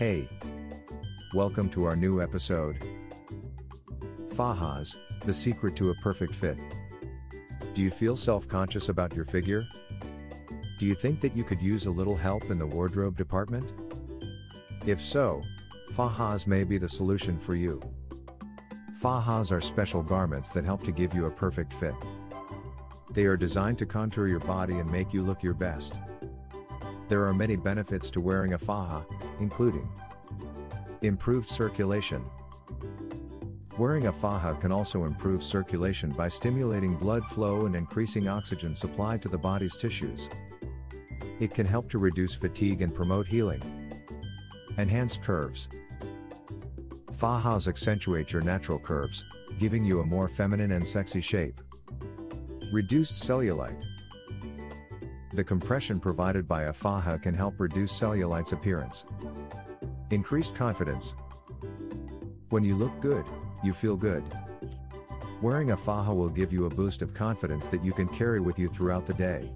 Hey! Welcome to our new episode. Fajas, the secret to a perfect fit. Do you feel self conscious about your figure? Do you think that you could use a little help in the wardrobe department? If so, Fajas may be the solution for you. Fajas are special garments that help to give you a perfect fit. They are designed to contour your body and make you look your best. There are many benefits to wearing a faja, including improved circulation. Wearing a faja can also improve circulation by stimulating blood flow and increasing oxygen supply to the body's tissues. It can help to reduce fatigue and promote healing. Enhanced curves. Fajas accentuate your natural curves, giving you a more feminine and sexy shape. Reduced cellulite. The compression provided by a faja can help reduce cellulite's appearance. Increased confidence. When you look good, you feel good. Wearing a faja will give you a boost of confidence that you can carry with you throughout the day.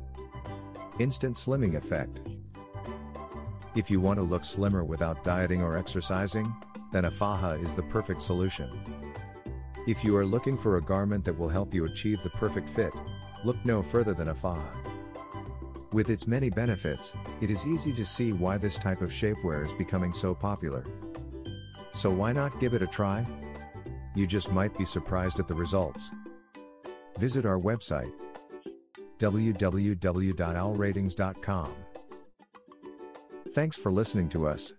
Instant slimming effect. If you want to look slimmer without dieting or exercising, then a faja is the perfect solution. If you are looking for a garment that will help you achieve the perfect fit, look no further than a faja. With its many benefits, it is easy to see why this type of shapewear is becoming so popular. So why not give it a try? You just might be surprised at the results. Visit our website www.owlratings.com. Thanks for listening to us.